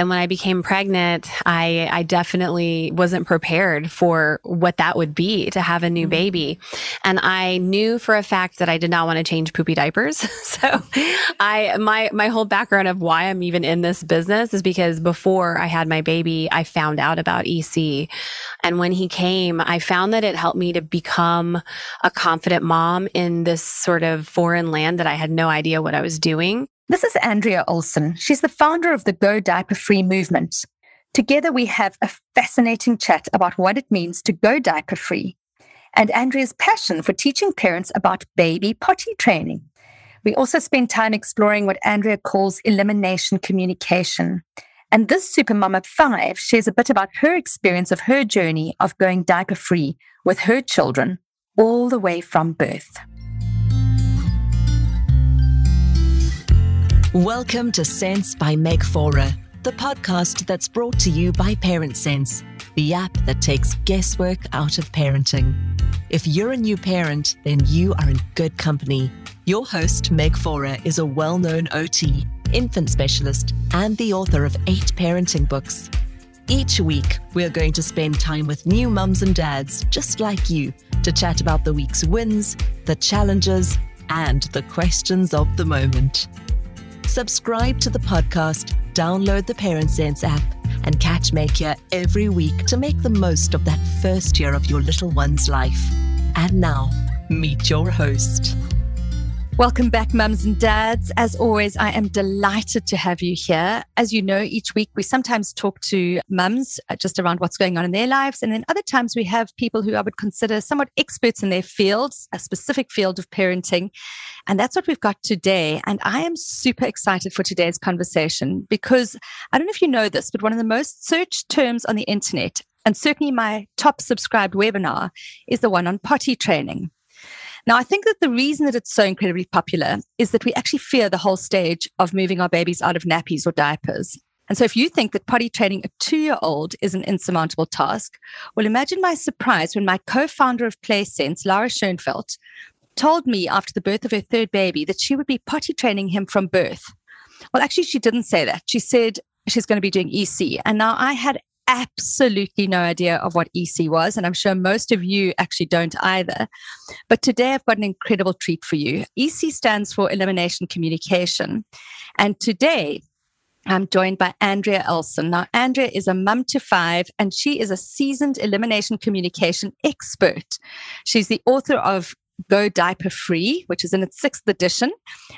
And when I became pregnant, I, I definitely wasn't prepared for what that would be to have a new mm-hmm. baby. And I knew for a fact that I did not want to change poopy diapers. so I, my, my whole background of why I'm even in this business is because before I had my baby, I found out about EC. And when he came, I found that it helped me to become a confident mom in this sort of foreign land that I had no idea what I was doing. This is Andrea Olson. She's the founder of the Go Diaper Free movement. Together, we have a fascinating chat about what it means to go diaper free and Andrea's passion for teaching parents about baby potty training. We also spend time exploring what Andrea calls elimination communication. And this Supermama 5 shares a bit about her experience of her journey of going diaper free with her children all the way from birth. Welcome to Sense by Meg Faure, the podcast that's brought to you by Parent Sense, the app that takes guesswork out of parenting. If you're a new parent, then you are in good company. Your host, Meg Faure, is a well known OT, infant specialist, and the author of eight parenting books. Each week, we're going to spend time with new mums and dads just like you to chat about the week's wins, the challenges, and the questions of the moment. Subscribe to the podcast, download the Parent Sense app, and catch here every week to make the most of that first year of your little one's life. And now, meet your host. Welcome back, mums and dads. As always, I am delighted to have you here. As you know, each week we sometimes talk to mums uh, just around what's going on in their lives. And then other times we have people who I would consider somewhat experts in their fields, a specific field of parenting. And that's what we've got today. And I am super excited for today's conversation because I don't know if you know this, but one of the most searched terms on the internet, and certainly my top subscribed webinar, is the one on potty training. Now, I think that the reason that it's so incredibly popular is that we actually fear the whole stage of moving our babies out of nappies or diapers. And so, if you think that potty training a two year old is an insurmountable task, well, imagine my surprise when my co founder of PlaySense, Lara Schoenfeld, told me after the birth of her third baby that she would be potty training him from birth. Well, actually, she didn't say that. She said she's going to be doing EC. And now I had absolutely no idea of what EC was, and I'm sure most of you actually don't either. But today I've got an incredible treat for you. EC stands for Elimination Communication. And today I'm joined by Andrea Olson. Now, Andrea is a mum to five, and she is a seasoned elimination communication expert. She's the author of Go Diaper Free, which is in its sixth edition.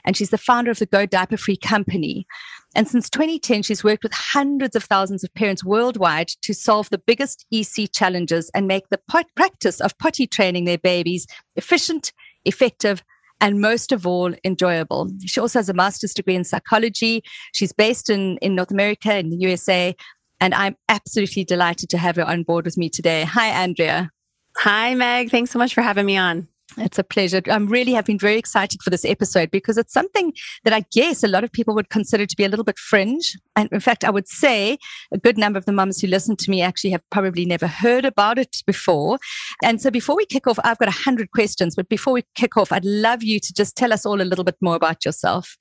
And she's the founder of the Go Diaper Free company. And since 2010, she's worked with hundreds of thousands of parents worldwide to solve the biggest EC challenges and make the pot- practice of potty training their babies efficient, effective, and most of all, enjoyable. She also has a master's degree in psychology. She's based in, in North America, in the USA. And I'm absolutely delighted to have her on board with me today. Hi, Andrea. Hi, Meg. Thanks so much for having me on. It's a pleasure. I'm really have been very excited for this episode because it's something that I guess a lot of people would consider to be a little bit fringe. And in fact, I would say a good number of the mums who listen to me actually have probably never heard about it before. And so before we kick off, I've got a hundred questions, but before we kick off, I'd love you to just tell us all a little bit more about yourself.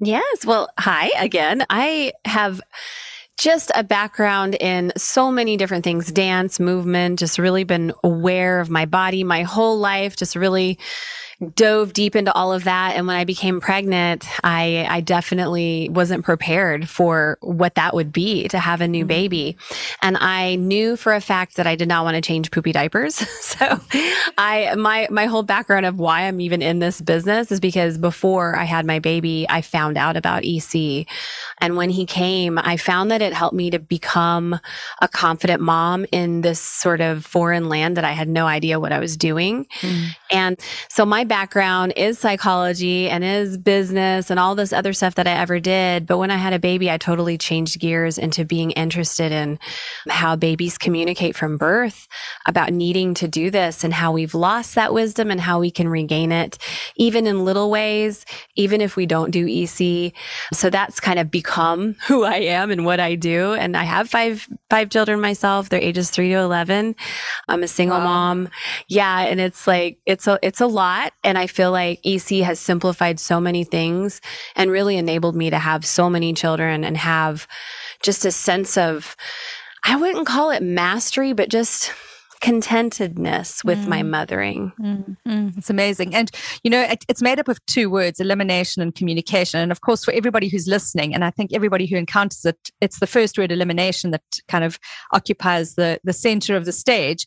Yes. Well, hi again. I have just a background in so many different things. Dance, movement, just really been aware of my body my whole life, just really dove deep into all of that. And when I became pregnant, I, I definitely wasn't prepared for what that would be to have a new mm-hmm. baby. And I knew for a fact that I did not want to change poopy diapers. so I, my, my whole background of why I'm even in this business is because before I had my baby, I found out about EC. And when he came, I found that it helped me to become a confident mom in this sort of foreign land that I had no idea what I was doing. Mm. And so my background is psychology and is business and all this other stuff that I ever did. But when I had a baby, I totally changed gears into being interested in how babies communicate from birth, about needing to do this and how we've lost that wisdom and how we can regain it, even in little ways, even if we don't do EC. So that's kind of become who I am and what I do. And I have five, five children myself. They're ages three to 11. I'm a single wow. mom. Yeah. And it's like, it's a, it's a lot. And I feel like EC has simplified so many things and really enabled me to have so many children and have just a sense of, I wouldn't call it mastery, but just contentedness with mm. my mothering. Mm. Mm. It's amazing. And, you know, it, it's made up of two words elimination and communication. And of course, for everybody who's listening, and I think everybody who encounters it, it's the first word elimination that kind of occupies the, the center of the stage.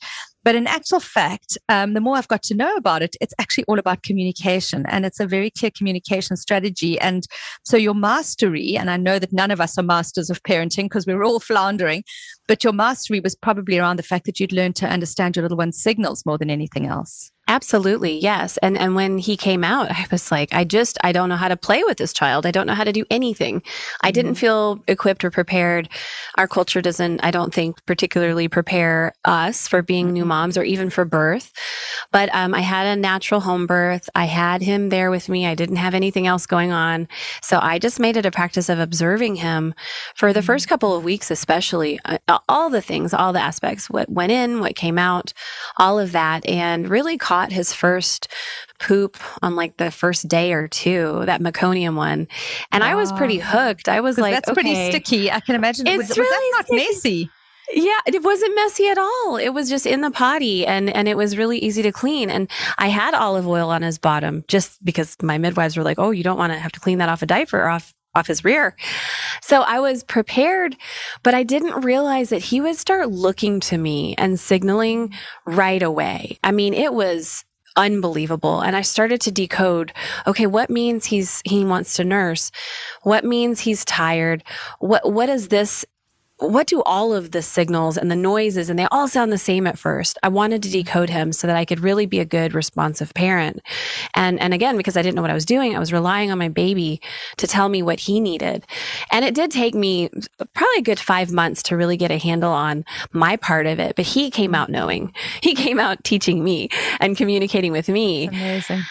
But in actual fact, um, the more I've got to know about it, it's actually all about communication and it's a very clear communication strategy. And so your mastery, and I know that none of us are masters of parenting because we're all floundering, but your mastery was probably around the fact that you'd learned to understand your little one's signals more than anything else. Absolutely. Yes. And and when he came out, I was like, I just I don't know how to play with this child. I don't know how to do anything. Mm-hmm. I didn't mm-hmm. feel equipped or prepared. Our culture doesn't I don't think particularly prepare us for being new mm-hmm. moms or even for birth. But um, I had a natural home birth. I had him there with me. I didn't have anything else going on. So I just made it a practice of observing him for the first mm-hmm. couple of weeks especially uh, all the things, all the aspects, what went in, what came out, all of that and really caught his first poop on like the first day or two, that meconium one. And I was pretty ah. hooked. I was like, that's okay. pretty sticky. I can imagine. It's was, really was that not sticky. messy? Yeah, it wasn't messy at all. It was just in the potty and and it was really easy to clean. And I had olive oil on his bottom just because my midwives were like, "Oh, you don't want to have to clean that off a diaper or off off his rear. So I was prepared, but I didn't realize that he would start looking to me and signaling right away. I mean, it was unbelievable and i started to decode okay what means he's he wants to nurse what means he's tired what what is this what do all of the signals and the noises and they all sound the same at first. I wanted to decode him so that i could really be a good responsive parent. And and again because i didn't know what i was doing i was relying on my baby to tell me what he needed. And it did take me probably a good five months to really get a handle on my part of it but he came out knowing. He came out teaching me and communicating with me. Amazing.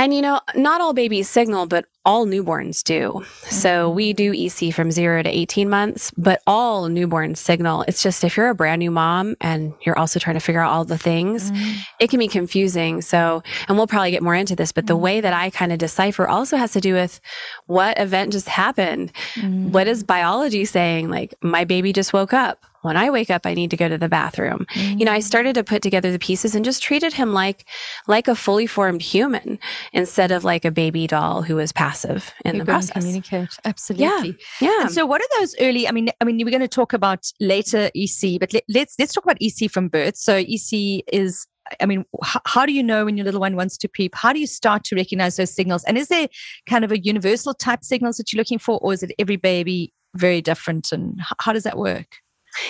And you know, not all babies signal, but all newborns do. Mm-hmm. So we do EC from zero to 18 months, but all newborns signal. It's just if you're a brand new mom and you're also trying to figure out all the things, mm-hmm. it can be confusing. So, and we'll probably get more into this, but mm-hmm. the way that I kind of decipher also has to do with what event just happened. Mm-hmm. What is biology saying? Like, my baby just woke up when I wake up, I need to go to the bathroom. Mm-hmm. You know, I mm. started to put together the pieces and just treated him like, like a fully formed human instead of like a baby doll who was passive in you the process. Communicate. Absolutely. Yeah. Yeah. And so what are those early, I mean, I mean, we're going to talk about later EC, but let, let's, let's talk about EC from birth. So EC is I mean, how, how, do you know when your little one wants to peep? How do you start to recognize those signals? And is there kind of a universal type signals that you're looking for, or is it every baby very different? And how does that work?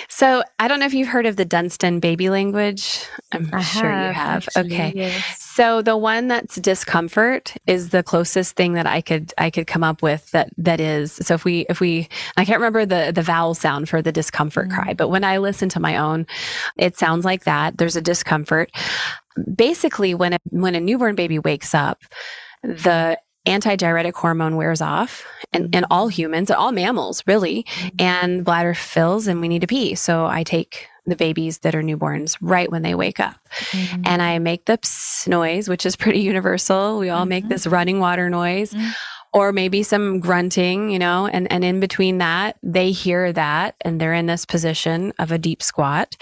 So I don't know if you've heard of the Dunstan baby language. I'm I sure have, you have. Actually, okay. Yes. So the one that's discomfort is the closest thing that I could I could come up with that that is. So if we if we I can't remember the the vowel sound for the discomfort mm-hmm. cry, but when I listen to my own, it sounds like that. There's a discomfort. Basically, when a when a newborn baby wakes up, the antidiuretic hormone wears off and, and all humans, all mammals really, mm-hmm. and bladder fills and we need to pee. So I take the babies that are newborns right when they wake up. Mm-hmm. And I make the noise, which is pretty universal. We all mm-hmm. make this running water noise. Mm-hmm or maybe some grunting, you know, and, and in between that, they hear that and they're in this position of a deep squat.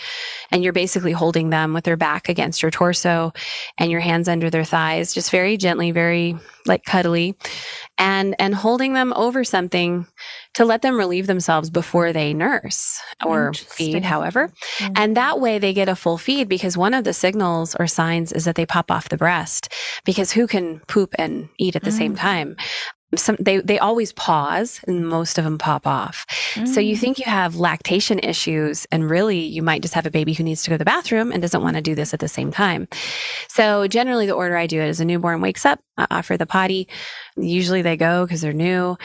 And you're basically holding them with their back against your torso and your hands under their thighs, just very gently, very like cuddly and, and holding them over something to let them relieve themselves before they nurse or feed, however. Mm-hmm. And that way they get a full feed because one of the signals or signs is that they pop off the breast because who can poop and eat at the mm. same time? some they they always pause and most of them pop off. Mm. So you mm. think you have lactation issues and really you might just have a baby who needs to go to the bathroom and doesn't want to do this at the same time. So generally the order I do it is a newborn wakes up, I offer the potty. Usually they go because they're new.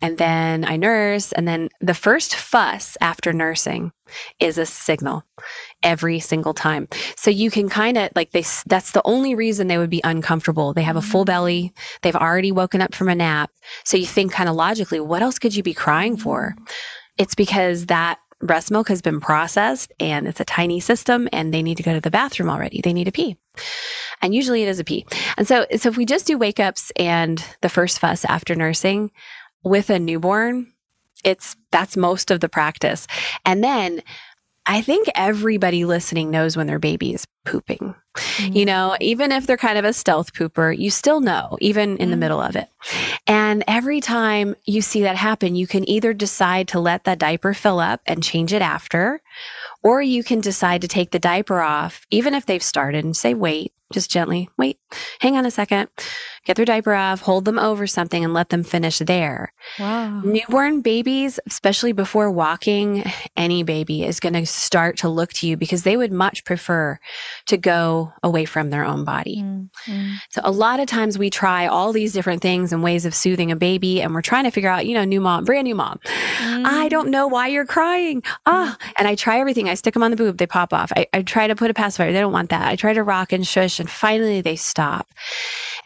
And then I nurse. And then the first fuss after nursing is a signal every single time. So you can kind of like they, that's the only reason they would be uncomfortable. They have a full mm. belly. They've already woken up from a nap. So you think kind of logically, what else could you be crying for? Mm. It's because that breast milk has been processed and it's a tiny system and they need to go to the bathroom already. They need to pee. And usually it is a pee. And so, so if we just do wake ups and the first fuss after nursing with a newborn, it's that's most of the practice. And then I think everybody listening knows when their baby is pooping. Mm-hmm. You know, even if they're kind of a stealth pooper, you still know, even in mm-hmm. the middle of it. And every time you see that happen, you can either decide to let that diaper fill up and change it after, or you can decide to take the diaper off, even if they've started and say, wait, just gently, wait, hang on a second, get their diaper off, hold them over something and let them finish there. Wow. Newborn babies, especially before walking, any baby is going to start to look to you because they would much prefer to go away from their own body. Mm-hmm. So a lot of times we try all these different things and ways of soothing a baby and we're trying to figure out, you know, new mom, brand new mom. Mm-hmm. I don't know why you're crying. Ah, and I try everything. I stick them on the boob, they pop off. I, I try to put a pacifier. They don't want that. I try to rock and shush and finally they stop.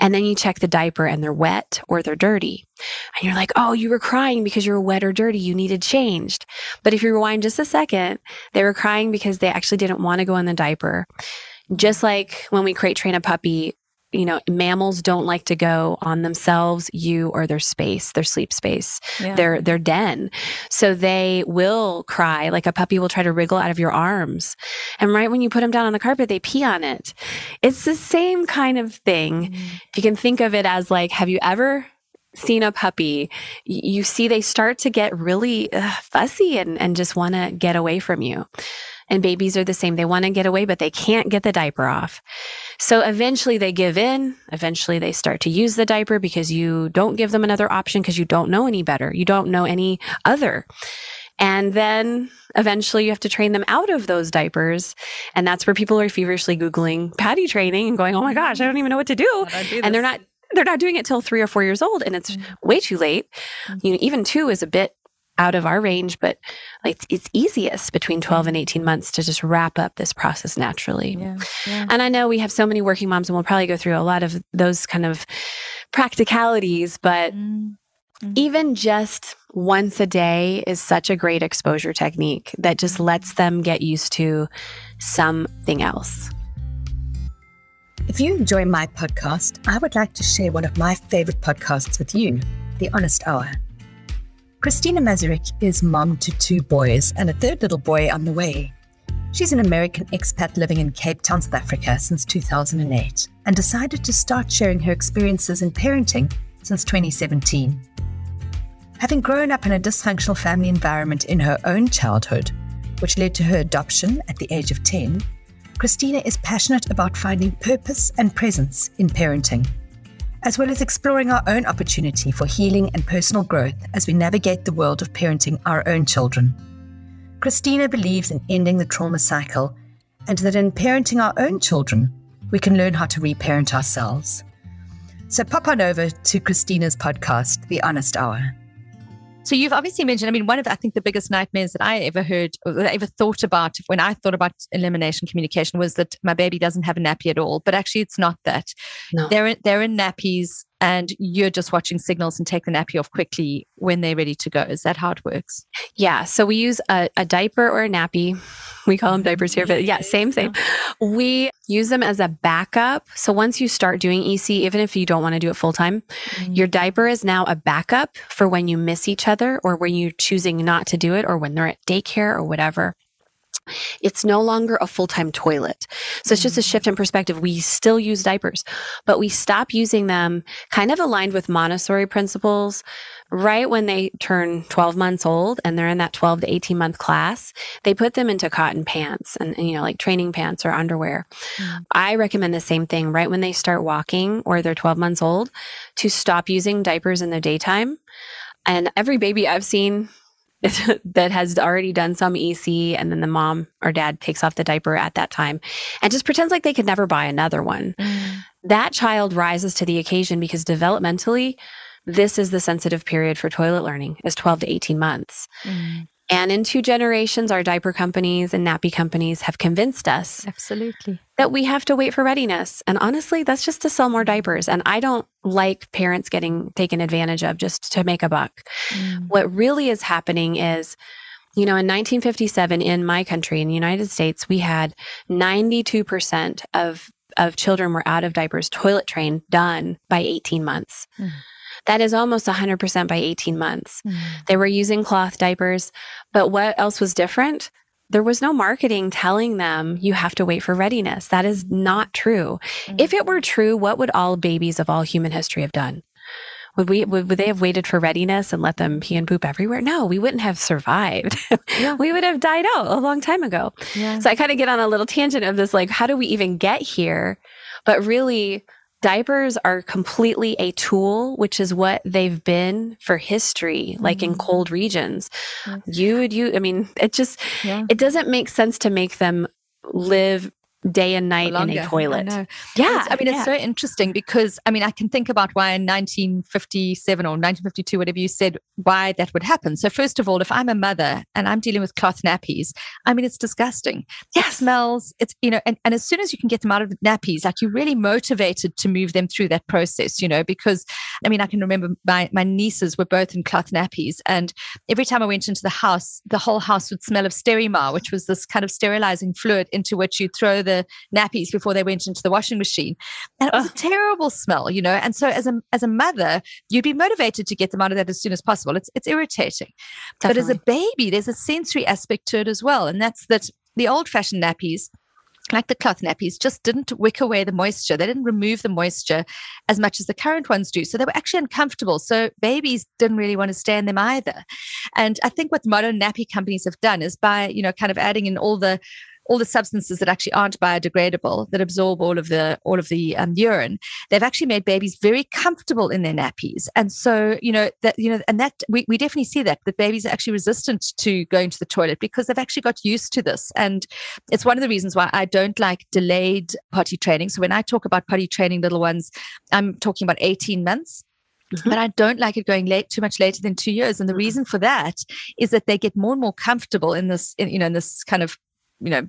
And then you check the diaper and they're wet or they're dirty. And you're like, oh, you were crying because you were wet or dirty. You needed changed. But if you rewind just a second, they were crying because they actually didn't want to go in the diaper. Just like when we crate train a puppy, you know, mammals don't like to go on themselves, you or their space, their sleep space, yeah. their their den. So they will cry, like a puppy will try to wriggle out of your arms. And right when you put them down on the carpet, they pee on it. It's the same kind of thing. Mm. You can think of it as like, have you ever seen a puppy, you see they start to get really uh, fussy and, and just want to get away from you. And babies are the same. They want to get away, but they can't get the diaper off. So eventually they give in. Eventually they start to use the diaper because you don't give them another option because you don't know any better. You don't know any other. And then eventually you have to train them out of those diapers. And that's where people are feverishly Googling potty training and going, Oh my gosh, I don't even know what to do. do and they're not, they're not doing it till three or four years old and it's mm-hmm. way too late. Mm-hmm. You know, even two is a bit out of our range, but like it's easiest between 12 and 18 months to just wrap up this process naturally. Yeah, yeah. And I know we have so many working moms and we'll probably go through a lot of those kind of practicalities, but mm-hmm. even just once a day is such a great exposure technique that just mm-hmm. lets them get used to something else. If you enjoy my podcast, I would like to share one of my favorite podcasts with you, The Honest Hour. Christina Mazurik is mom to two boys and a third little boy on the way. She's an American expat living in Cape Town, South Africa since 2008 and decided to start sharing her experiences in parenting since 2017. Having grown up in a dysfunctional family environment in her own childhood, which led to her adoption at the age of 10, Christina is passionate about finding purpose and presence in parenting as well as exploring our own opportunity for healing and personal growth as we navigate the world of parenting our own children. Christina believes in ending the trauma cycle and that in parenting our own children, we can learn how to reparent ourselves. So pop on over to Christina's podcast, The Honest Hour. So you've obviously mentioned, I mean, one of, I think, the biggest nightmares that I ever heard or that I ever thought about when I thought about elimination communication was that my baby doesn't have a nappy at all. But actually, it's not that. No. They're, in, they're in nappies and you're just watching signals and take the nappy off quickly when they're ready to go. Is that how it works? Yeah. So we use a, a diaper or a nappy. We call them diapers here, but yeah, same, same. We use them as a backup. So once you start doing EC, even if you don't want to do it full time, mm-hmm. your diaper is now a backup for when you miss each other or when you're choosing not to do it or when they're at daycare or whatever. It's no longer a full time toilet. So it's just a shift in perspective. We still use diapers, but we stop using them kind of aligned with Montessori principles right when they turn 12 months old and they're in that 12 to 18 month class. They put them into cotton pants and, you know, like training pants or underwear. Mm. I recommend the same thing right when they start walking or they're 12 months old to stop using diapers in the daytime. And every baby I've seen that has already done some EC and then the mom or dad takes off the diaper at that time and just pretends like they could never buy another one. Mm. That child rises to the occasion because developmentally, this is the sensitive period for toilet learning is 12 to 18 months. Mm. And in two generations, our diaper companies and nappy companies have convinced us absolutely that we have to wait for readiness. And honestly, that's just to sell more diapers. And I don't like parents getting taken advantage of just to make a buck. Mm. What really is happening is, you know, in 1957 in my country, in the United States, we had 92% of of children were out of diapers, toilet trained, done by 18 months. Mm. That is almost 100% by 18 months. Mm. They were using cloth diapers, but what else was different? There was no marketing telling them you have to wait for readiness. That is not true. Mm. If it were true, what would all babies of all human history have done? Would we would, would they have waited for readiness and let them pee and poop everywhere? No, we wouldn't have survived. Yeah. we would have died out a long time ago. Yeah. So I kind of get on a little tangent of this like how do we even get here? But really diapers are completely a tool, which is what they've been for history, like mm-hmm. in cold regions. Mm-hmm. You would you I mean, it just yeah. it doesn't make sense to make them live day and night in a toilet. I yeah. It's, I mean, yeah. it's so interesting because, I mean, I can think about why in 1957 or 1952, whatever you said, why that would happen. So, first of all, if I'm a mother and I'm dealing with cloth nappies, I mean, it's disgusting. Yes. It smells, it's, you know, and, and as soon as you can get them out of the nappies, like you're really motivated to move them through that process, you know, because, I mean, I can remember my, my nieces were both in cloth nappies. And every time I went into the house, the whole house would smell of Sterimar, which was this kind of sterilizing fluid into which you throw the nappies before they went into the washing machine. And it was a terrible smell, you know. And so as a as a mother, you'd be motivated to get them out of that as soon as possible. It's it's irritating. Definitely. But as a baby, there's a sensory aspect to it as well. And that's that the old fashioned nappies like the cloth nappies, just didn't wick away the moisture. They didn't remove the moisture as much as the current ones do. So they were actually uncomfortable. So babies didn't really want to stay in them either. And I think what modern nappy companies have done is by, you know, kind of adding in all the all the substances that actually aren't biodegradable that absorb all of the all of the um, urine they've actually made babies very comfortable in their nappies and so you know that you know and that we, we definitely see that that babies are actually resistant to going to the toilet because they've actually got used to this and it's one of the reasons why i don't like delayed potty training so when i talk about potty training little ones i'm talking about 18 months Mm-hmm. But I don't like it going late too much later than two years. And the mm-hmm. reason for that is that they get more and more comfortable in this, in, you know, in this kind of, you know,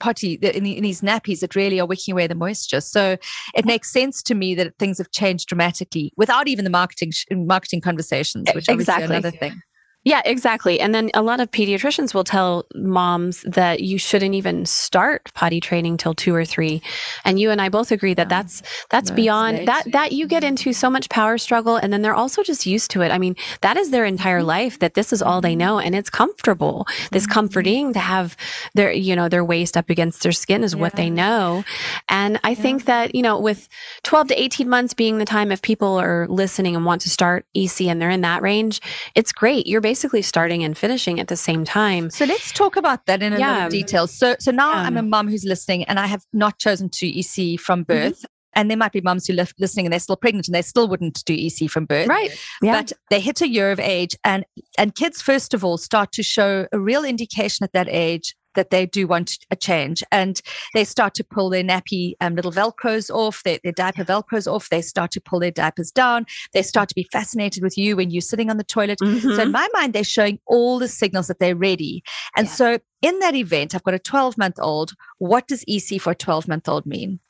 potty in, in, these nappies that really are wicking away the moisture. So it makes sense to me that things have changed dramatically without even the marketing marketing conversations, which exactly another thing. Yeah, exactly. And then a lot of pediatricians will tell moms that you shouldn't even start potty training till 2 or 3. And you and I both agree that that's that's no, beyond that that you get into so much power struggle and then they're also just used to it. I mean, that is their entire mm-hmm. life that this is all they know and it's comfortable. This mm-hmm. comforting to have their you know their waist up against their skin is yeah. what they know. And I yeah. think that, you know, with 12 to 18 months being the time if people are listening and want to start EC and they're in that range, it's great. You're basically starting and finishing at the same time. So let's talk about that in a yeah. little detail. So, so now um, I'm a mom who's listening, and I have not chosen to EC from mm-hmm. birth. Mm-hmm. And there might be mums who are listening and they're still pregnant and they still wouldn't do EC from birth. Right. Yeah. But they hit a year of age and and kids first of all start to show a real indication at that age that they do want a change. And they start to pull their nappy um, little velcros off their, their diaper velcros off. They start to pull their diapers down. They start to be fascinated with you when you're sitting on the toilet. Mm-hmm. so in my mind they're showing all the signals that they're ready. And yeah. so in that event i've got a 12 month old what does ec for a 12 month old mean?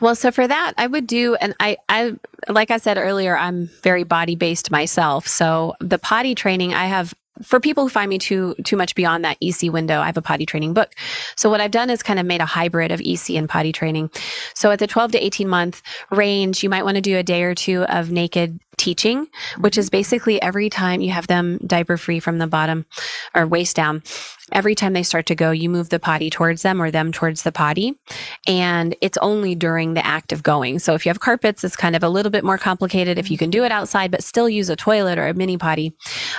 Well, so for that, I would do, and I, I, like I said earlier, I'm very body based myself. So the potty training, I have for people who find me too too much beyond that EC window, I have a potty training book. So what I've done is kind of made a hybrid of EC and potty training. So at the 12 to 18 month range, you might want to do a day or two of naked teaching, which is basically every time you have them diaper free from the bottom or waist down, every time they start to go, you move the potty towards them or them towards the potty. And it's only during the act of going. So if you have carpets, it's kind of a little bit more complicated. If you can do it outside, but still use a toilet or a mini potty,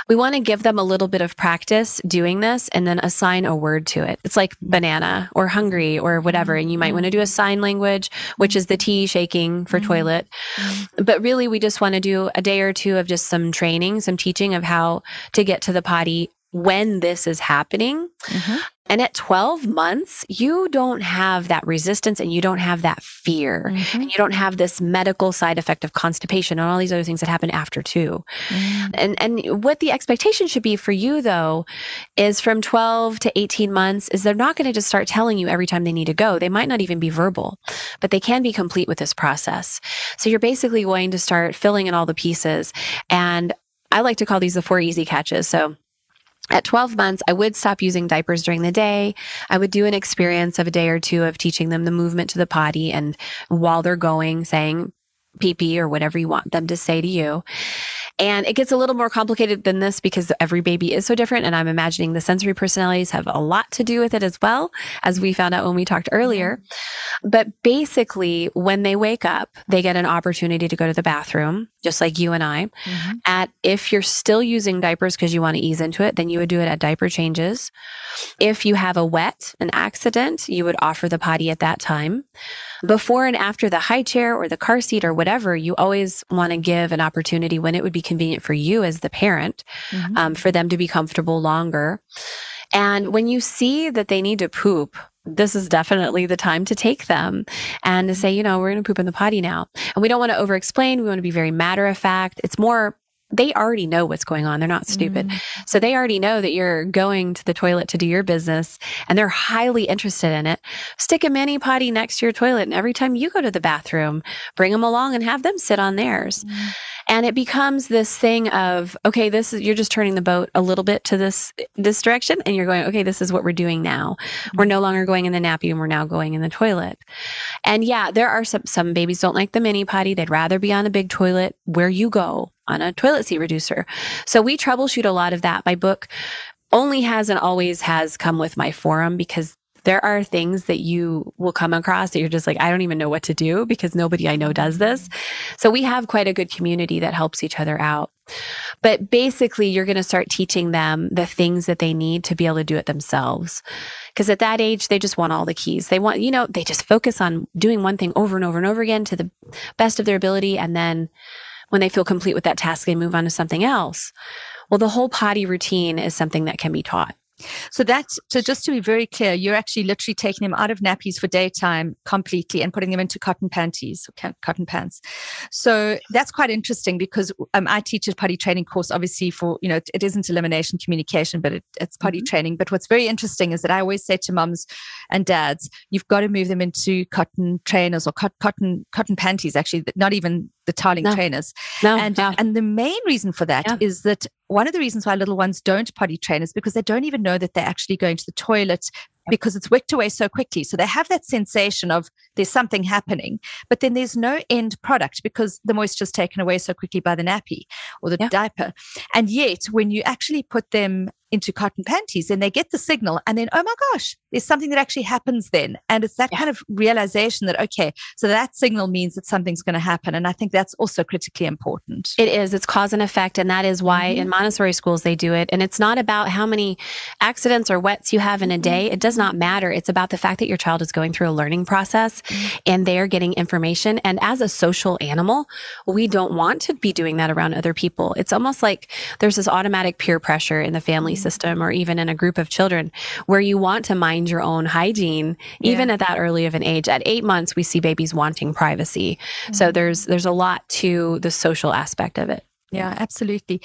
we want to give them a little bit of practice doing this and then assign a word to it. It's like banana or hungry or whatever. And you might want to do a sign language, which is the T shaking for mm-hmm. toilet. Mm-hmm. But really, we just want to do a day or two of just some training, some teaching of how to get to the potty when this is happening. Mm-hmm. And at 12 months, you don't have that resistance and you don't have that fear. Mm-hmm. And you don't have this medical side effect of constipation and all these other things that happen after too. Mm-hmm. And and what the expectation should be for you though is from 12 to 18 months is they're not going to just start telling you every time they need to go. They might not even be verbal, but they can be complete with this process. So you're basically going to start filling in all the pieces and I like to call these the four easy catches. So At 12 months, I would stop using diapers during the day. I would do an experience of a day or two of teaching them the movement to the potty and while they're going, saying pee pee or whatever you want them to say to you. And it gets a little more complicated than this because every baby is so different. And I'm imagining the sensory personalities have a lot to do with it as well, as we found out when we talked earlier. But basically, when they wake up, they get an opportunity to go to the bathroom, just like you and I. Mm-hmm. At if you're still using diapers because you want to ease into it, then you would do it at diaper changes. If you have a wet, an accident, you would offer the potty at that time. Before and after the high chair or the car seat or whatever, you always want to give an opportunity when it would be convenient for you as the parent mm-hmm. um, for them to be comfortable longer. And when you see that they need to poop, this is definitely the time to take them and to say, you know, we're going to poop in the potty now. And we don't want to over explain. We want to be very matter of fact. It's more they already know what's going on. They're not stupid. Mm. So they already know that you're going to the toilet to do your business and they're highly interested in it. Stick a mini potty next to your toilet. And every time you go to the bathroom, bring them along and have them sit on theirs. Mm. And it becomes this thing of, okay, this is, you're just turning the boat a little bit to this, this direction. And you're going, okay, this is what we're doing now. Mm-hmm. We're no longer going in the nappy and we're now going in the toilet. And yeah, there are some, some babies don't like the mini potty. They'd rather be on a big toilet where you go on a toilet seat reducer. So we troubleshoot a lot of that. My book only has and always has come with my forum because there are things that you will come across that you're just like, I don't even know what to do because nobody I know does this. So we have quite a good community that helps each other out. But basically, you're going to start teaching them the things that they need to be able to do it themselves. Because at that age, they just want all the keys. They want, you know, they just focus on doing one thing over and over and over again to the best of their ability. And then when they feel complete with that task, they move on to something else. Well, the whole potty routine is something that can be taught. So that's so just to be very clear, you're actually literally taking them out of nappies for daytime completely and putting them into cotton panties, cotton pants. So that's quite interesting because um, I teach a potty training course, obviously for you know it isn't elimination communication, but it, it's potty mm-hmm. training. But what's very interesting is that I always say to mums and dads, you've got to move them into cotton trainers or cotton cotton panties. Actually, not even the tiling no. trainers. No, and no. and the main reason for that yeah. is that one of the reasons why little ones don't potty train is because they don't even know that they're actually going to the toilet because it's wicked away so quickly. So they have that sensation of there's something happening, but then there's no end product because the moisture is taken away so quickly by the nappy or the yeah. diaper. And yet, when you actually put them into cotton panties and they get the signal and then oh my gosh there's something that actually happens then. And it's that yeah. kind of realization that okay so that signal means that something's going to happen. And i think that's also critically important. It is. It's cause and effect. And that is why mm-hmm. in montessori schools they do it. And it's not about how many accidents or wets you have in a day. Mm-hmm. it does not matter. It's about the fact that your child is going through a learning process mm-hmm. and they are getting information. And as a social animal we don't want to be doing that around other people. It's almost like there's this automatic peer pressure in the family system or even in a group of children where you want to mind your own hygiene even yeah. at that early of an age at 8 months we see babies wanting privacy mm-hmm. so there's there's a lot to the social aspect of it yeah, absolutely.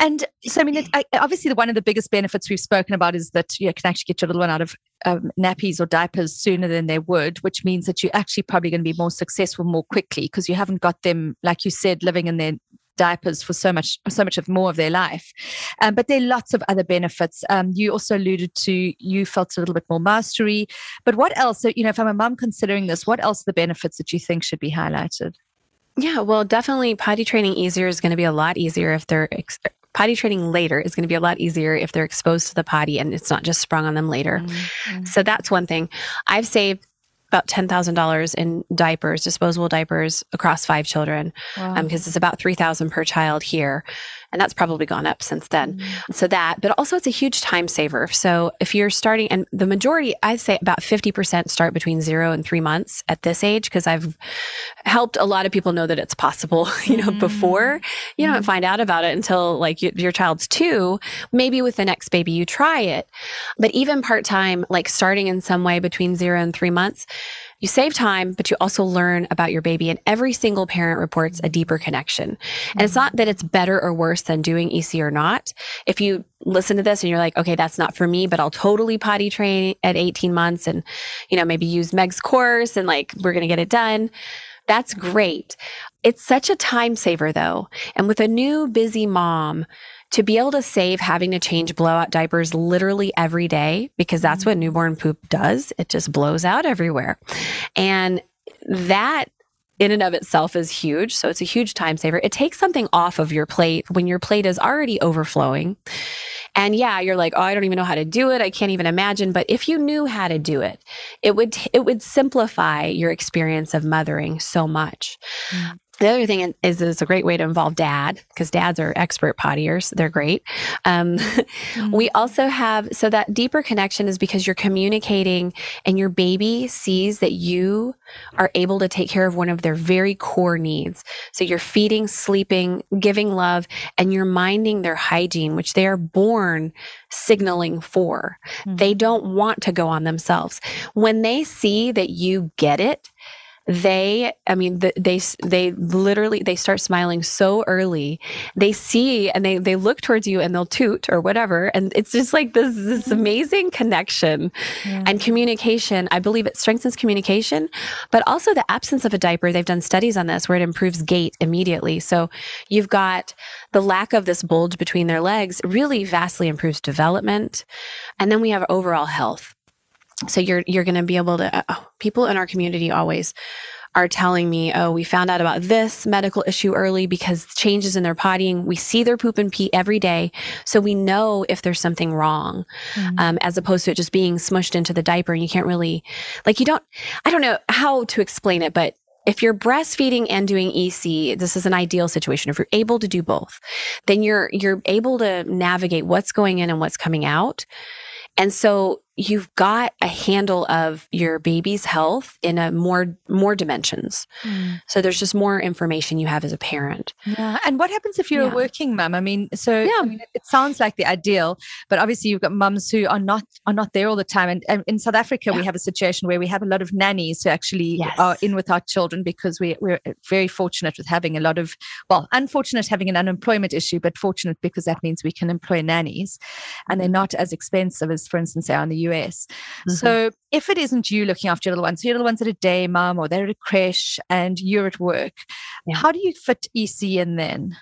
And so, I mean, it, I, obviously, the, one of the biggest benefits we've spoken about is that you can actually get your little one out of um, nappies or diapers sooner than they would, which means that you're actually probably going to be more successful more quickly because you haven't got them, like you said, living in their diapers for so much so much of more of their life um, but there are lots of other benefits um, you also alluded to you felt a little bit more mastery but what else so you know if i'm a mom considering this what else are the benefits that you think should be highlighted yeah well definitely potty training easier is going to be a lot easier if they're ex- potty training later is going to be a lot easier if they're exposed to the potty and it's not just sprung on them later. Mm-hmm. So that's one thing. I've saved about $10,000 in diapers, disposable diapers across five children. Wow. Um, because it's about 3000 per child here. And that's probably gone up since then. Mm-hmm. So that, but also it's a huge time saver. So if you're starting, and the majority, I'd say about 50% start between zero and three months at this age, because I've helped a lot of people know that it's possible, you know, mm-hmm. before you don't mm-hmm. find out about it until like you, your child's two. Maybe with the next baby, you try it. But even part time, like starting in some way between zero and three months, you save time, but you also learn about your baby. And every single parent reports a deeper connection. And it's mm-hmm. not that it's better or worse than doing EC or not. If you listen to this and you're like, okay, that's not for me, but I'll totally potty train at 18 months and, you know, maybe use Meg's course and like, we're going to get it done. That's great. It's such a time saver though. And with a new busy mom, to be able to save having to change blowout diapers literally every day, because that's what newborn poop does, it just blows out everywhere. And that in and of itself is huge. So it's a huge time saver. It takes something off of your plate when your plate is already overflowing. And yeah, you're like, oh, I don't even know how to do it. I can't even imagine. But if you knew how to do it, it would it would simplify your experience of mothering so much. Mm. The other thing is, it's a great way to involve dad because dads are expert pottiers. They're great. Um, mm-hmm. We also have, so that deeper connection is because you're communicating and your baby sees that you are able to take care of one of their very core needs. So you're feeding, sleeping, giving love, and you're minding their hygiene, which they are born signaling for. Mm-hmm. They don't want to go on themselves. When they see that you get it, they i mean the, they they literally they start smiling so early. They see and they they look towards you and they'll toot or whatever. And it's just like this this mm-hmm. amazing connection yeah. and communication. I believe it strengthens communication but also the absence of a diaper. They've done studies on this where it improves gait immediately. So you've got the lack of this bulge between their legs really vastly improves development. And then we have overall health so you're you're going to be able to uh, people in our community always are telling me, oh, we found out about this medical issue early because changes in their pottying. We see their poop and pee every day. So we know if there's something wrong, mm-hmm. um, as opposed to it just being smushed into the diaper. And you can't really, like, you don't, I don't know how to explain it, but if you're breastfeeding and doing EC, this is an ideal situation. If you're able to do both, then you're, you're able to navigate what's going in and what's coming out. And so you've got a handle of your baby's health in a more more dimensions. Mm. So there's just more information you have as a parent. Yeah. And what happens if you're yeah. a working mum? I mean, so yeah. I mean, it sounds like the ideal, but obviously you've got mums who are not are not there all the time. And, and in South Africa, yeah. we have a situation where we have a lot of nannies who actually yes. are in with our children because we, we're very fortunate with having a lot of well, unfortunate having an unemployment issue, but fortunate because that means we can employ nannies, and they're mm-hmm. not as expensive as, for instance, they are in the US. Mm-hmm. So if it isn't you looking after your little ones, so your little ones at a day mom or they're at a creche and you're at work, yeah. how do you fit EC in then?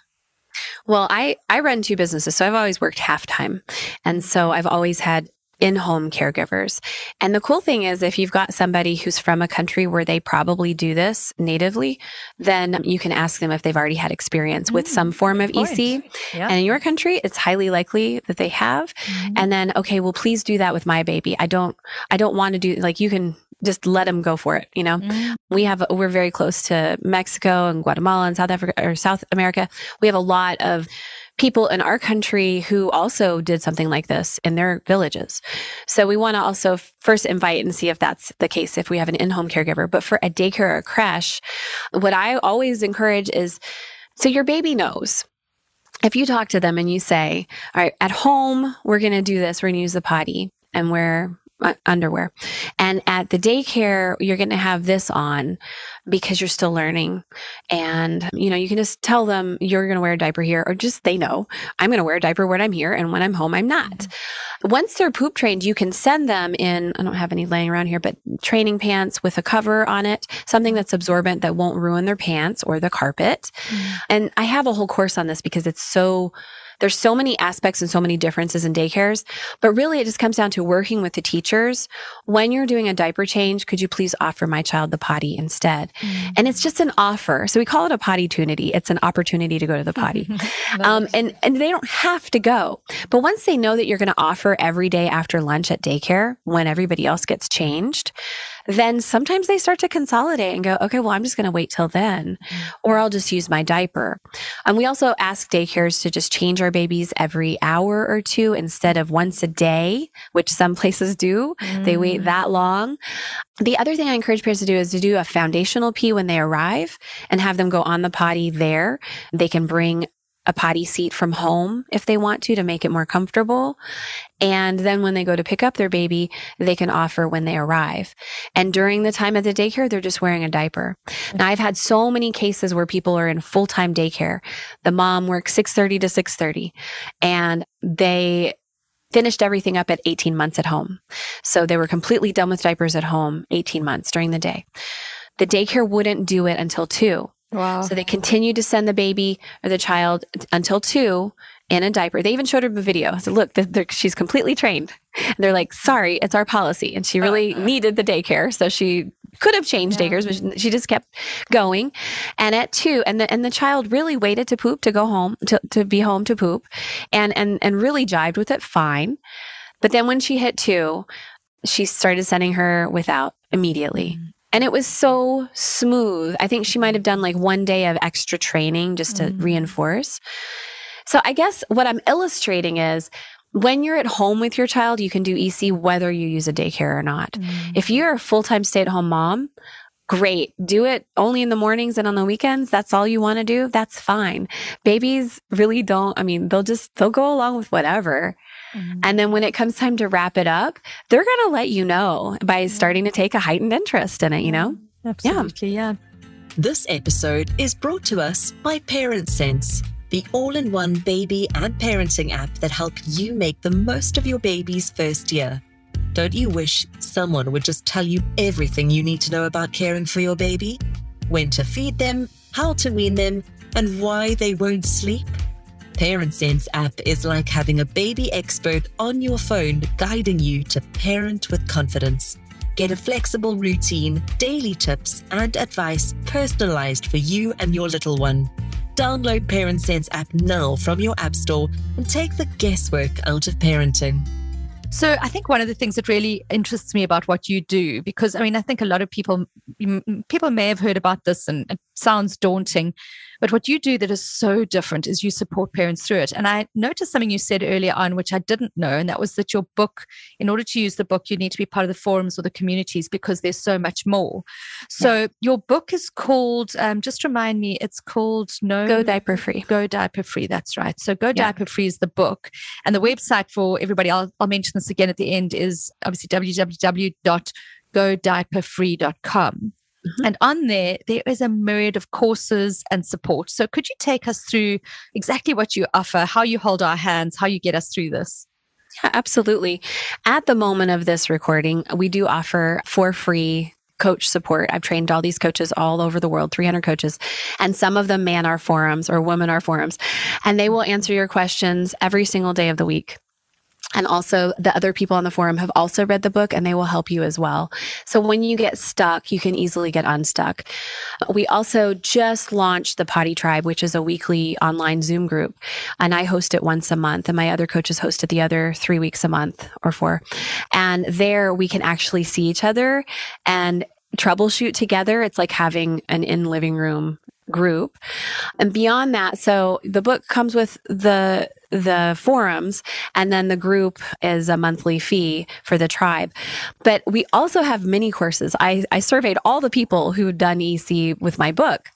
Well, I, I run two businesses, so I've always worked half time. And so I've always had in home caregivers. And the cool thing is, if you've got somebody who's from a country where they probably do this natively, then you can ask them if they've already had experience mm, with some mm, form of, of EC. Yeah. And in your country, it's highly likely that they have. Mm. And then, okay, well, please do that with my baby. I don't, I don't want to do like you can just let them go for it. You know, mm. we have, we're very close to Mexico and Guatemala and South Africa or South America. We have a lot of people in our country who also did something like this in their villages. So we want to also first invite and see if that's the case if we have an in-home caregiver. But for a daycare or a creche, what I always encourage is so your baby knows. If you talk to them and you say, all right, at home, we're going to do this, we're going to use the potty and we're uh, underwear. And at the daycare, you're going to have this on because you're still learning. And, you know, you can just tell them you're going to wear a diaper here, or just they know I'm going to wear a diaper when I'm here. And when I'm home, I'm not. Mm-hmm. Once they're poop trained, you can send them in, I don't have any laying around here, but training pants with a cover on it, something that's absorbent that won't ruin their pants or the carpet. Mm-hmm. And I have a whole course on this because it's so, there's so many aspects and so many differences in daycares, but really it just comes down to working with the teachers. When you're doing a diaper change, could you please offer my child the potty instead? Mm-hmm. And it's just an offer. So we call it a potty tunity. It's an opportunity to go to the potty. um, and, and they don't have to go. But once they know that you're going to offer every day after lunch at daycare when everybody else gets changed, then sometimes they start to consolidate and go, okay, well, I'm just going to wait till then, or I'll just use my diaper. And we also ask daycares to just change our babies every hour or two instead of once a day, which some places do. Mm. They wait mm. that long. The other thing I encourage parents to do is to do a foundational pee when they arrive and have them go on the potty there. They can bring a potty seat from home if they want to to make it more comfortable. And then when they go to pick up their baby, they can offer when they arrive. And during the time at the daycare, they're just wearing a diaper. Now I've had so many cases where people are in full-time daycare. The mom works 6:30 to 6:30 and they finished everything up at 18 months at home. So they were completely done with diapers at home 18 months during the day. The daycare wouldn't do it until 2. Wow. So they continued to send the baby or the child until two. in a diaper. They even showed her the video. I said, look, she's completely trained. And they're like, sorry, it's our policy. And she really uh, needed the daycare. So she could have changed yeah. daycares, but she just kept going. And at two, and the, and the child really waited to poop to go home, to, to be home to poop and, and, and really jived with it fine. But then when she hit two, she started sending her without immediately. Mm-hmm. And it was so smooth. I think she might have done like one day of extra training just to mm-hmm. reinforce. So I guess what I'm illustrating is when you're at home with your child, you can do EC whether you use a daycare or not. Mm-hmm. If you're a full time stay at home mom, great. Do it only in the mornings and on the weekends. That's all you want to do. That's fine. Babies really don't, I mean, they'll just, they'll go along with whatever. Mm-hmm. And then when it comes time to wrap it up, they're going to let you know by starting to take a heightened interest in it, you know? Absolutely. Yeah. yeah. This episode is brought to us by Parent Sense, the all in one baby and parenting app that helps you make the most of your baby's first year. Don't you wish someone would just tell you everything you need to know about caring for your baby? When to feed them, how to wean them, and why they won't sleep? Parent Sense app is like having a baby expert on your phone guiding you to parent with confidence. Get a flexible routine, daily tips, and advice personalized for you and your little one. Download Parent Sense app now from your App Store and take the guesswork out of parenting. So I think one of the things that really interests me about what you do, because I mean, I think a lot of people people may have heard about this and it sounds daunting, but what you do that is so different is you support parents through it. And I noticed something you said earlier on, which I didn't know, and that was that your book, in order to use the book, you need to be part of the forums or the communities because there's so much more. So yeah. your book is called, um, just remind me, it's called No Go Diaper Free. Go Diaper Free. That's right. So Go yeah. Diaper Free is the book. And the website for everybody, I'll, I'll mention this again at the end, is obviously www.godiaperfree.com. Mm-hmm. And on there, there is a myriad of courses and support. So, could you take us through exactly what you offer, how you hold our hands, how you get us through this? Yeah, absolutely. At the moment of this recording, we do offer for free coach support. I've trained all these coaches all over the world, 300 coaches, and some of them man our forums or women our forums, and they will answer your questions every single day of the week. And also, the other people on the forum have also read the book and they will help you as well. So, when you get stuck, you can easily get unstuck. We also just launched the Potty Tribe, which is a weekly online Zoom group. And I host it once a month, and my other coaches host it the other three weeks a month or four. And there we can actually see each other and troubleshoot together. It's like having an in living room group. And beyond that, so the book comes with the the forums and then the group is a monthly fee for the tribe. But we also have mini courses. I, I surveyed all the people who'd done EC with my book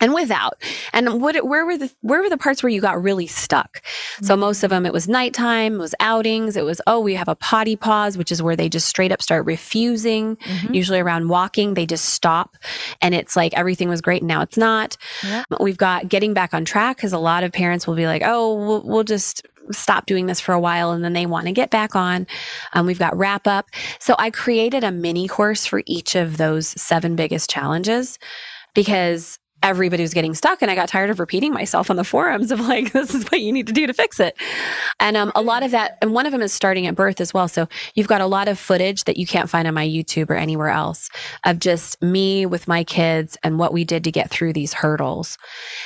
and without. And what, where were the where were the parts where you got really stuck? Mm-hmm. So most of them, it was nighttime, it was outings, it was oh we have a potty pause, which is where they just straight up start refusing. Mm-hmm. Usually around walking, they just stop, and it's like everything was great and now it's not. Yeah. We've got getting back on track because a lot of parents will be like, oh we'll, we'll just stop doing this for a while and then they want to get back on. Um, we've got wrap up. So I created a mini course for each of those seven biggest challenges because everybody was getting stuck and I got tired of repeating myself on the forums of like, this is what you need to do to fix it. And um, a lot of that, and one of them is starting at birth as well. So you've got a lot of footage that you can't find on my YouTube or anywhere else of just me with my kids and what we did to get through these hurdles.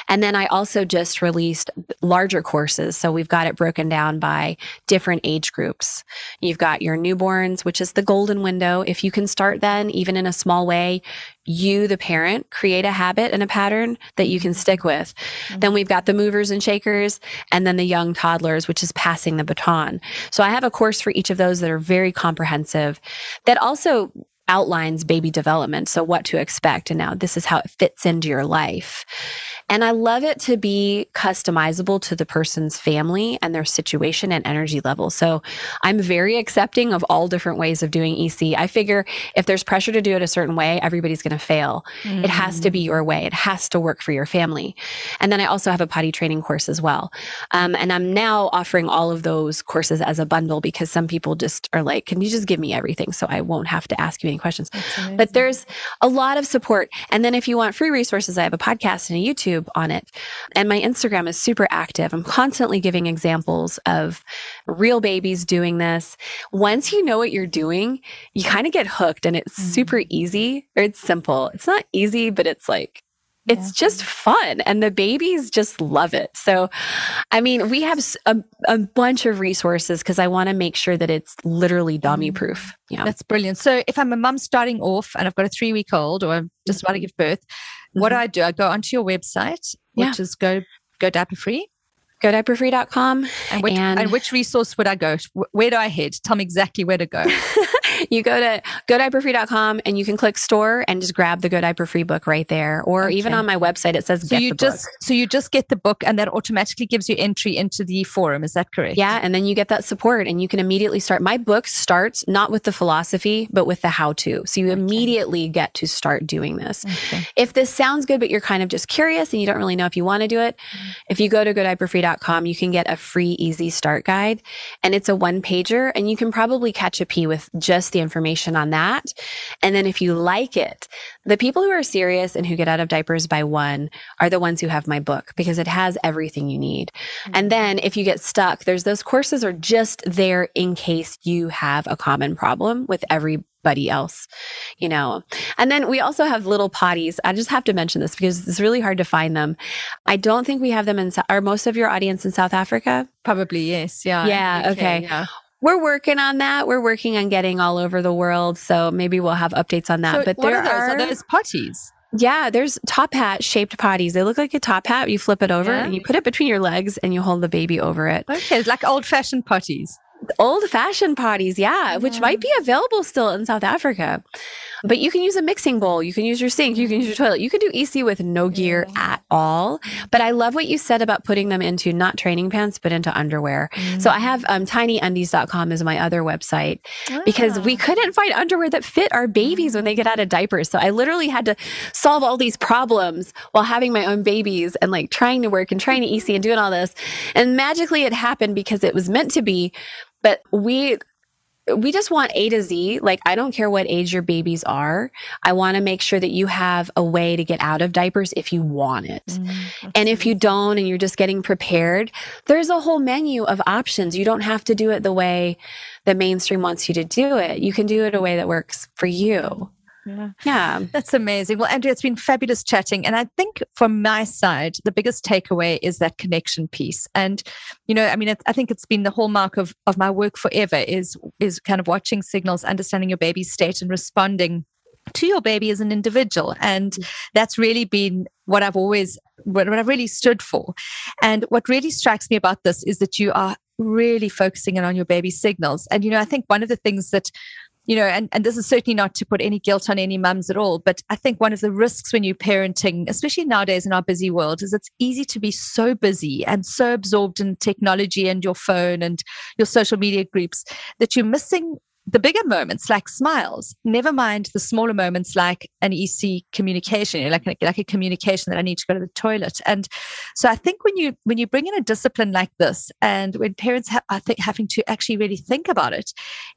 And then I also just released larger courses. So we've got it broken down by different age groups. You've got your newborns, which is the golden window. If you can start then, even in a small way, you, the parent, create a habit and a pattern that you can stick with. Mm-hmm. Then we've got the movers and shakers and then the young toddlers, which is passing the baton. So I have a course for each of those that are very comprehensive that also outlines baby development. So what to expect. And now this is how it fits into your life. And I love it to be customizable to the person's family and their situation and energy level. So I'm very accepting of all different ways of doing EC. I figure if there's pressure to do it a certain way, everybody's going to fail. Mm-hmm. It has to be your way. It has to work for your family. And then I also have a potty training course as well. Um, and I'm now offering all of those courses as a bundle because some people just are like, can you just give me everything so I won't have to ask you any questions? But there's a lot of support. And then if you want free resources, I have a podcast and a YouTube YouTube on it. And my Instagram is super active. I'm constantly giving examples of real babies doing this. Once you know what you're doing, you kind of get hooked and it's mm-hmm. super easy or it's simple. It's not easy, but it's like it's just fun and the babies just love it. So, I mean, we have a, a bunch of resources because I want to make sure that it's literally dummy mm. proof. Yeah. That's brilliant. So, if I'm a mum starting off and I've got a three week old or I'm just about to give birth, mm-hmm. what do I do? I go onto your website, which is go, go diaper free godiaperfree.com. And which, and, and which resource would I go? Where do I head? Tell me exactly where to go. you go to godiaperfree.com and you can click store and just grab the Go Diaper Free book right there. Or okay. even on my website, it says so you just book. so you just get the book and that automatically gives you entry into the forum. Is that correct? Yeah, and then you get that support and you can immediately start. My book starts not with the philosophy, but with the how to. So you okay. immediately get to start doing this. Okay. If this sounds good, but you're kind of just curious and you don't really know if you want to do it, mm-hmm. if you go to godiaperfree.com, you can get a free easy start guide and it's a one pager and you can probably catch a pee with just the information on that. And then if you like it, the people who are serious and who get out of diapers by one are the ones who have my book because it has everything you need. Mm-hmm. And then if you get stuck, there's those courses are just there in case you have a common problem with everybody else, you know. And then we also have little potties. I just have to mention this because it's really hard to find them. I don't think we have them in, are most of your audience in South Africa? Probably, yes. Yeah. Yeah. Okay. Yeah we're working on that. We're working on getting all over the world. So maybe we'll have updates on that. So but there are, those? are, are those potties. Yeah, there's top hat shaped potties. They look like a top hat. You flip it over yeah. and you put it between your legs and you hold the baby over it. Okay, like old fashioned potties. Old fashioned potties, yeah, yeah, which might be available still in South Africa. But you can use a mixing bowl. You can use your sink. You can use your toilet. You can do EC with no gear yeah. at all. But I love what you said about putting them into not training pants, but into underwear. Mm. So I have um, tinyundies.com is my other website ah. because we ah. couldn't find underwear that fit our babies when they get out of diapers. So I literally had to solve all these problems while having my own babies and like trying to work and trying to EC and doing all this. And magically it happened because it was meant to be. But we we just want A to Z. Like, I don't care what age your babies are. I want to make sure that you have a way to get out of diapers if you want it. Mm, and if you don't and you're just getting prepared, there's a whole menu of options. You don't have to do it the way the mainstream wants you to do it. You can do it a way that works for you. Yeah. yeah. That's amazing. Well, Andrea, it's been fabulous chatting. And I think from my side, the biggest takeaway is that connection piece. And, you know, I mean, I think it's been the hallmark of, of my work forever is, is kind of watching signals, understanding your baby's state and responding to your baby as an individual. And mm. that's really been what I've always, what I've really stood for. And what really strikes me about this is that you are really focusing in on your baby's signals. And, you know, I think one of the things that you know, and, and this is certainly not to put any guilt on any mums at all, but I think one of the risks when you're parenting, especially nowadays in our busy world, is it's easy to be so busy and so absorbed in technology and your phone and your social media groups that you're missing the bigger moments like smiles, never mind the smaller moments like an EC communication, like, like a communication that I need to go to the toilet. And so I think when you when you bring in a discipline like this, and when parents ha- are th- having to actually really think about it,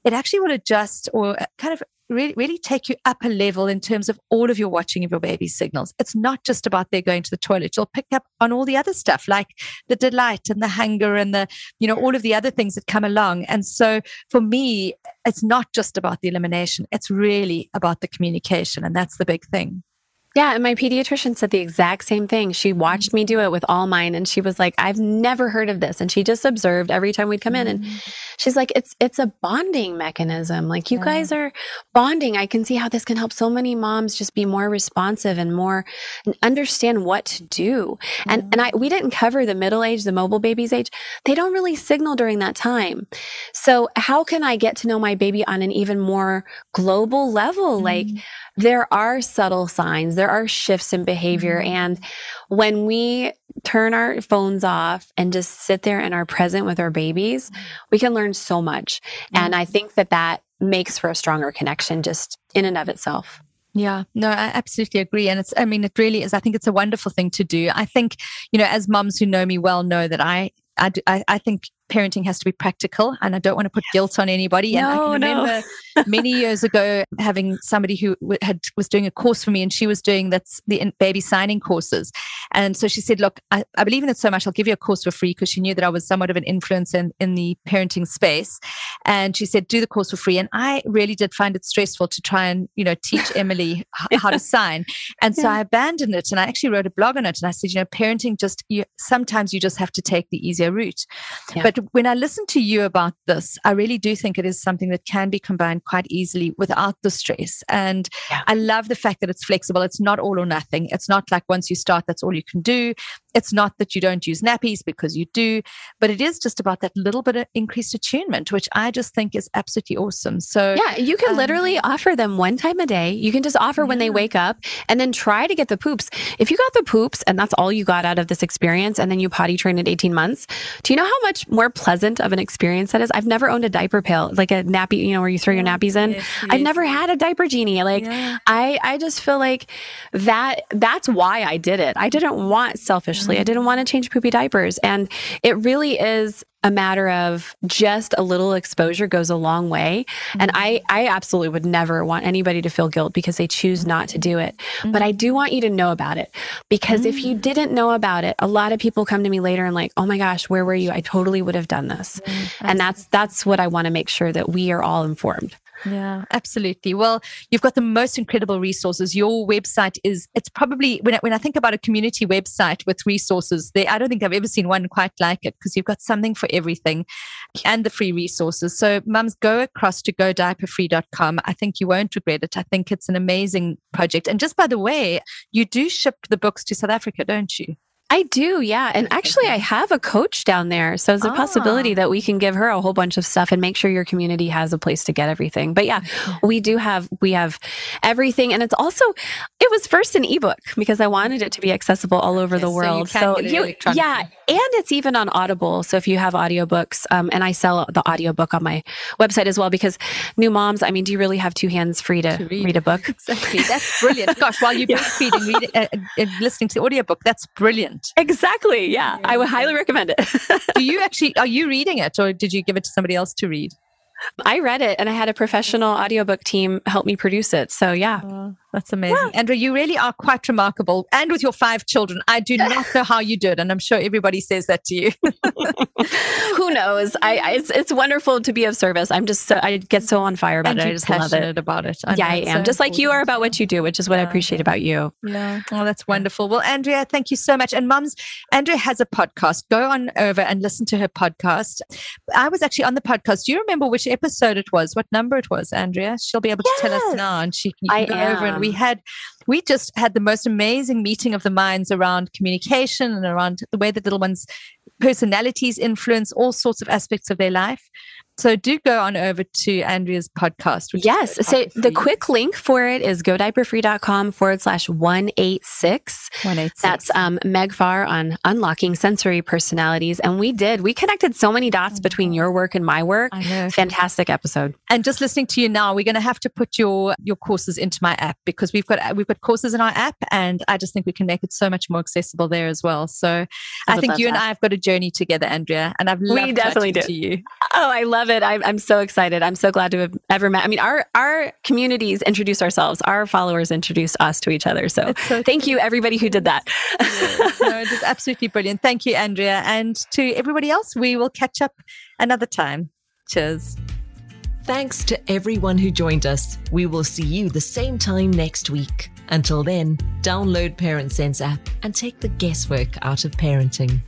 it actually will adjust or kind of really, really take you up a level in terms of all of your watching of your baby's signals. It's not just about their going to the toilet. You'll pick up on all the other stuff like the delight and the hunger and the, you know, all of the other things that come along. And so for me, it's not just about the elimination. It's really about the communication. And that's the big thing. Yeah, and my pediatrician said the exact same thing. She watched me do it with all mine and she was like, "I've never heard of this." And she just observed every time we'd come in and mm. she's like, "It's it's a bonding mechanism. Like you yeah. guys are bonding. I can see how this can help so many moms just be more responsive and more understand what to do." And and I we didn't cover the middle age, the mobile baby's age. They don't really signal during that time. So, how can I get to know my baby on an even more global level? Mm. Like there are subtle signs, there are shifts in behavior. Mm-hmm. And when we turn our phones off and just sit there and are present with our babies, mm-hmm. we can learn so much. Mm-hmm. And I think that that makes for a stronger connection just in and of itself. Yeah, no, I absolutely agree. And it's, I mean, it really is. I think it's a wonderful thing to do. I think, you know, as moms who know me well know that I, I, I, I think parenting has to be practical and I don't want to put guilt on anybody. No, and I can remember, no many years ago having somebody who had was doing a course for me, and she was doing that's the baby signing courses. And so she said, "Look, I, I believe in it so much. I'll give you a course for free." Because she knew that I was somewhat of an influence in in the parenting space. And she said, "Do the course for free." And I really did find it stressful to try and you know teach Emily how to sign. And so I abandoned it, and I actually wrote a blog on it. And I said, "You know, parenting just you, sometimes you just have to take the easier route." Yeah. But when I listen to you about this, I really do think it is something that can be combined quite easily without the stress. And yeah. I love the fact that it's flexible. It's not all or nothing. It's not like once you start, that's all you can do. It's not that you don't use nappies because you do, but it is just about that little bit of increased attunement, which I just think is absolutely awesome. So, yeah, you can um, literally offer them one time a day. You can just offer yeah. when they wake up and then try to get the poops. If you got the poops and that's all you got out of this experience and then you potty train at 18 months, do you know how much more pleasant of an experience that is? I've never owned a diaper pail, like a nappy, you know, where you throw your nappies in. Yes, yes. I've never had a diaper genie. Like yeah. I, I just feel like that, that's why I did it. I didn't want selfishly, I didn't want to change poopy diapers. And it really is a matter of just a little exposure goes a long way. Mm-hmm. And I, I absolutely would never want anybody to feel guilt because they choose not to do it. Mm-hmm. But I do want you to know about it because mm-hmm. if you mm. didn't know about it, a lot of people come to me later and like, oh my gosh, where were you? I totally would have done this. And that's, that's what I want to make sure that we are all informed. Yeah, absolutely. Well, you've got the most incredible resources. Your website is, it's probably, when I, when I think about a community website with resources, there, I don't think I've ever seen one quite like it because you've got something for everything and the free resources. So, mums, go across to godiaperfree.com. I think you won't regret it. I think it's an amazing project. And just by the way, you do ship the books to South Africa, don't you? I do, yeah. And actually, I have a coach down there. So it's a ah. possibility that we can give her a whole bunch of stuff and make sure your community has a place to get everything. But yeah, we do have, we have everything. And it's also, it was first an ebook because I wanted it to be accessible all over okay, the world. So, you, so you yeah. And it's even on Audible. So if you have audiobooks, um, and I sell the audiobook on my website as well because new moms, I mean, do you really have two hands free to, to read. read. a book? Exactly. That's brilliant. Gosh, while you're yeah. breastfeeding, read, uh, uh, listening to the audiobook, that's brilliant. Exactly. Yeah. I would highly recommend it. Do you actually, are you reading it or did you give it to somebody else to read? I read it and I had a professional audiobook team help me produce it. So yeah. Uh, That's amazing. Andrea, you really are quite remarkable. And with your five children, I do not know how you do it. And I'm sure everybody says that to you. Who knows? I, I, it's, it's wonderful to be of service. I'm just so, I get so on fire about and it. I just love it. about it. I yeah, I am. So just like you are about what you do, which is what yeah. I appreciate about you. Yeah. Oh, that's wonderful. Well, Andrea, thank you so much. And mums, Andrea has a podcast. Go on over and listen to her podcast. I was actually on the podcast. Do you remember which episode it was? What number it was, Andrea? She'll be able to yes. tell us now. And she can go am. over and we mm. had we just had the most amazing meeting of the minds around communication and around the way that little ones personalities influence all sorts of aspects of their life so do go on over to Andrea's podcast. yes. So the quick link for it is godiaperfree.com forward slash 186. 186. That's um, Meg Faure on unlocking sensory personalities. And we did, we connected so many dots between your work and my work. Fantastic episode. And just listening to you now, we're going to have to put your, your courses into my app because we've got, we've got courses in our app and I just think we can make it so much more accessible there as well. So I, I think you that. and I have got a journey together, Andrea, and I've loved we definitely do. to you. Oh, I love it. I, I'm so excited. I'm so glad to have ever met. I mean, our our communities introduce ourselves. Our followers introduce us to each other. So, so thank you, everybody who did that. no, it is absolutely brilliant. Thank you, Andrea, and to everybody else. We will catch up another time. Cheers. Thanks to everyone who joined us. We will see you the same time next week. Until then, download Parent Sense app and take the guesswork out of parenting.